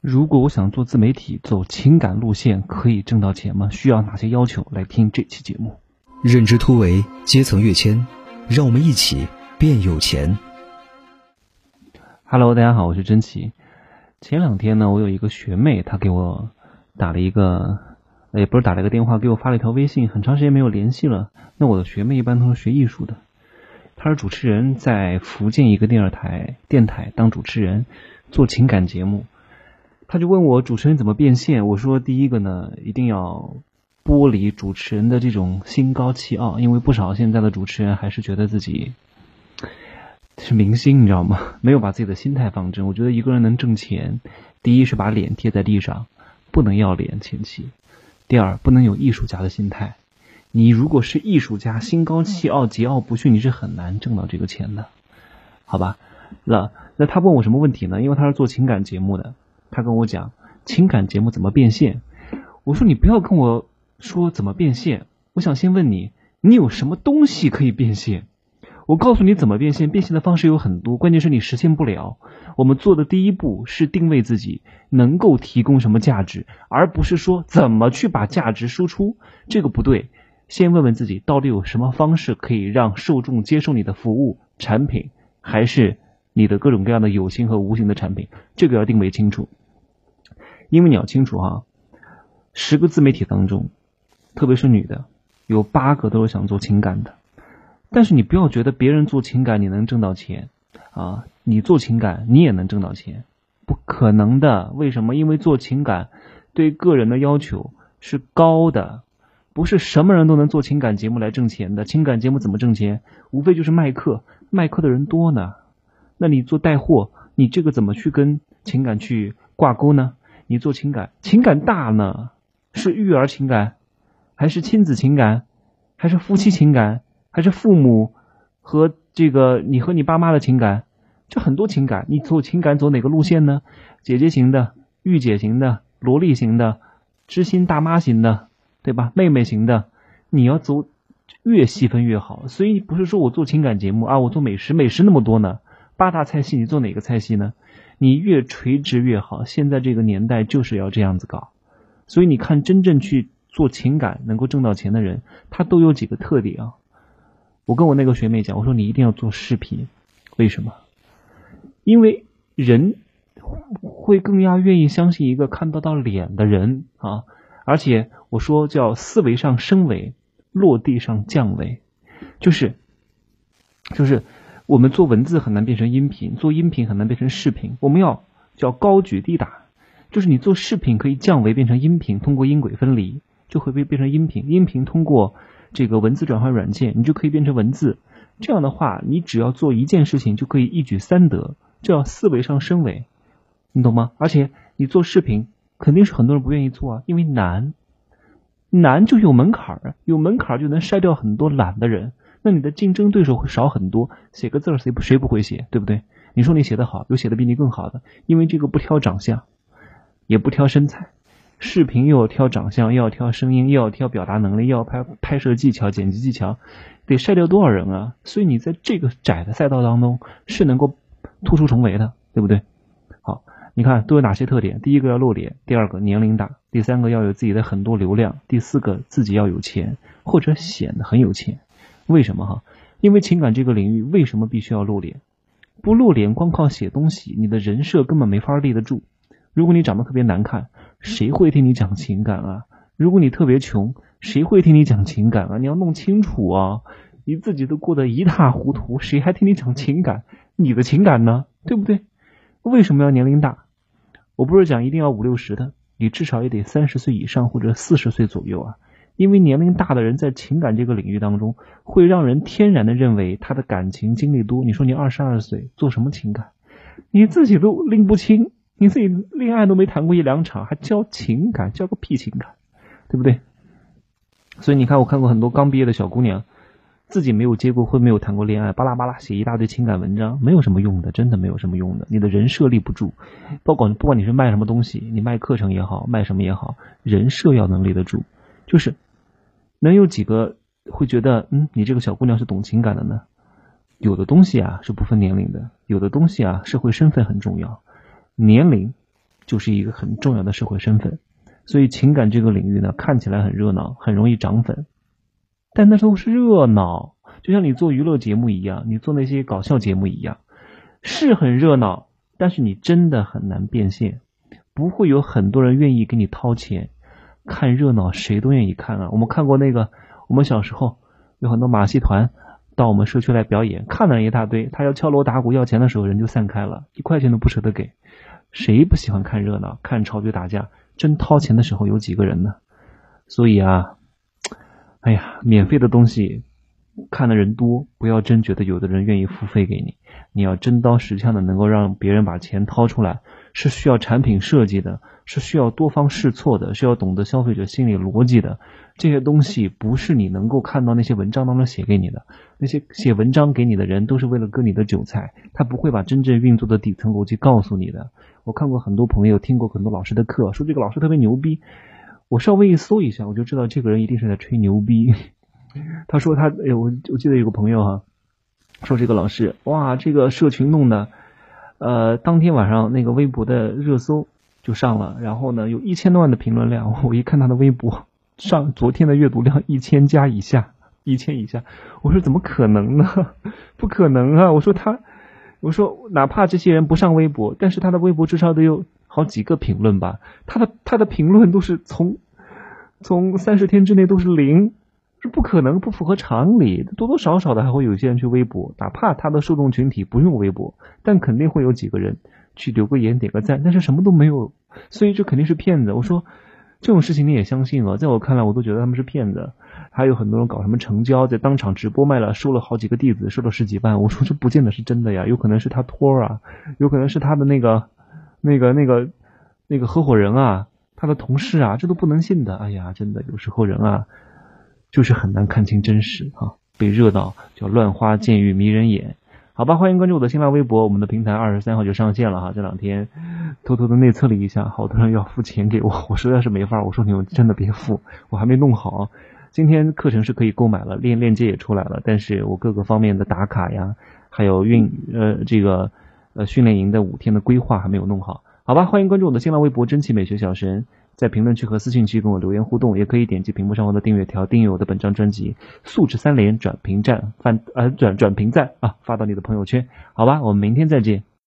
如果我想做自媒体，走情感路线，可以挣到钱吗？需要哪些要求？来听这期节目。认知突围，阶层跃迁，让我们一起变有钱。Hello，大家好，我是真奇。前两天呢，我有一个学妹，她给我打了一个，也不是打了一个电话，给我发了一条微信，很长时间没有联系了。那我的学妹一般都是学艺术的，她是主持人，在福建一个电视台电台当主持人，做情感节目。他就问我主持人怎么变现，我说第一个呢，一定要剥离主持人的这种心高气傲，因为不少现在的主持人还是觉得自己 是明星，你知道吗？没有把自己的心态放正。我觉得一个人能挣钱，第一是把脸贴在地上，不能要脸前期；第二，不能有艺术家的心态。你如果是艺术家，心高气傲、桀骜不驯，你是很难挣到这个钱的，好吧？那那他问我什么问题呢？因为他是做情感节目的。他跟我讲情感节目怎么变现，我说你不要跟我说怎么变现，我想先问你，你有什么东西可以变现？我告诉你怎么变现，变现的方式有很多，关键是你实现不了。我们做的第一步是定位自己能够提供什么价值，而不是说怎么去把价值输出，这个不对。先问问自己，到底有什么方式可以让受众接受你的服务、产品，还是你的各种各样的有形和无形的产品，这个要定位清楚。因为你要清楚哈，十个自媒体当中，特别是女的，有八个都是想做情感的。但是你不要觉得别人做情感你能挣到钱啊，你做情感你也能挣到钱，不可能的。为什么？因为做情感对个人的要求是高的，不是什么人都能做情感节目来挣钱的。情感节目怎么挣钱？无非就是卖课，卖课的人多呢。那你做带货，你这个怎么去跟情感去挂钩呢？你做情感，情感大呢，是育儿情感，还是亲子情感，还是夫妻情感，还是父母和这个你和你爸妈的情感？这很多情感，你做情感走哪个路线呢？姐姐型的、御姐型的、萝莉型的、知心大妈型的，对吧？妹妹型的，你要走越细分越好。所以不是说我做情感节目啊，我做美食，美食那么多呢，八大菜系你做哪个菜系呢？你越垂直越好，现在这个年代就是要这样子搞，所以你看，真正去做情感能够挣到钱的人，他都有几个特点啊。我跟我那个学妹讲，我说你一定要做视频，为什么？因为人会更加愿意相信一个看得到脸的人啊，而且我说叫思维上升维，落地上降维，就是就是。我们做文字很难变成音频，做音频很难变成视频。我们要叫高举低打，就是你做视频可以降维变成音频，通过音轨分离就会被变成音频。音频通过这个文字转换软件，你就可以变成文字。这样的话，你只要做一件事情就可以一举三得，这叫思维上升维，你懂吗？而且你做视频肯定是很多人不愿意做啊，因为难，难就有门槛儿，有门槛儿就能筛掉很多懒的人。那你的竞争对手会少很多，写个字儿谁谁不会写，对不对？你说你写的好，有写的比你更好的，因为这个不挑长相，也不挑身材，视频又要挑长相，又要挑声音，又要挑表达能力，又要拍拍摄技巧、剪辑技巧，得筛掉多少人啊？所以你在这个窄的赛道当中是能够突出重围的，对不对？好，你看都有哪些特点？第一个要露脸，第二个年龄大，第三个要有自己的很多流量，第四个自己要有钱或者显得很有钱。为什么哈？因为情感这个领域，为什么必须要露脸？不露脸，光靠写东西，你的人设根本没法立得住。如果你长得特别难看，谁会听你讲情感啊？如果你特别穷，谁会听你讲情感啊？你要弄清楚啊！你自己都过得一塌糊涂，谁还听你讲情感？你的情感呢？对不对？为什么要年龄大？我不是讲一定要五六十的，你至少也得三十岁以上或者四十岁左右啊。因为年龄大的人在情感这个领域当中，会让人天然的认为他的感情经历多。你说你二十二岁做什么情感？你自己都拎不清，你自己恋爱都没谈过一两场，还教情感？教个屁情感，对不对？所以你看，我看过很多刚毕业的小姑娘，自己没有结过婚，没有谈过恋爱，巴拉巴拉写一大堆情感文章，没有什么用的，真的没有什么用的。你的人设立不住，不管不管你是卖什么东西，你卖课程也好，卖什么也好，人设要能立得住，就是。能有几个会觉得，嗯，你这个小姑娘是懂情感的呢？有的东西啊是不分年龄的，有的东西啊社会身份很重要，年龄就是一个很重要的社会身份。所以情感这个领域呢，看起来很热闹，很容易涨粉，但那都是热闹，就像你做娱乐节目一样，你做那些搞笑节目一样，是很热闹，但是你真的很难变现，不会有很多人愿意给你掏钱看热闹，谁都愿意看啊。我们看过那个，我们小时候有很多马戏团到我们社区来表演，看了一大堆，他要敲锣打鼓要钱的时候，人就散开了，一块钱都不舍得给，谁不喜欢看热闹，看潮剧打架？真掏钱的时候有几个人呢？所以啊，哎呀，免费的东西看的人多，不要真觉得有的人愿意付费给你。你要真刀实枪的能够让别人把钱掏出来，是需要产品设计的，是需要多方试错的，需要懂得消费者心理逻辑的。这些东西不是你能够看到那些文章当中写给你的。那些写文章给你的人都是为了割你的韭菜，他不会把真正运作的底层逻辑告诉你的。我看过很多朋友，听过很多老师的课，说这个老师特别牛逼。我稍微一搜一下，我就知道这个人一定是在吹牛逼。他说他，哎，我我记得有个朋友哈，说这个老师，哇，这个社群弄的，呃，当天晚上那个微博的热搜就上了，然后呢有一千多万的评论量。我一看他的微博，上昨天的阅读量一千加以下，一千以下。我说怎么可能呢？不可能啊！我说他。我说，哪怕这些人不上微博，但是他的微博至少得有好几个评论吧？他的他的评论都是从从三十天之内都是零，是不可能，不符合常理。多多少少的还会有些人去微博，哪怕他的受众群体不用微博，但肯定会有几个人去留个言、点个赞，但是什么都没有，所以这肯定是骗子。我说。这种事情你也相信了？在我看来，我都觉得他们是骗子。还有很多人搞什么成交，在当场直播卖了，收了好几个弟子，收了十几万。我说这不见得是真的呀，有可能是他托啊，有可能是他的那个、那个、那个、那个合伙人啊，他的同事啊，这都不能信的。哎呀，真的有时候人啊，就是很难看清真实啊，被热闹叫乱花渐欲迷人眼。好吧，欢迎关注我的新浪微博，我们的平台二十三号就上线了哈。这两天偷偷的内测了一下，好多人要付钱给我，我实在是没法。我说你们真的别付，我还没弄好。今天课程是可以购买了，链链接也出来了，但是我各个方面的打卡呀，还有运呃这个呃训练营的五天的规划还没有弄好。好吧，欢迎关注我的新浪微博真气美学小神。在评论区和私信区跟我留言互动，也可以点击屏幕上方的订阅条订阅我的本张专辑，素质三连转评赞翻呃转转评赞啊发到你的朋友圈，好吧，我们明天再见。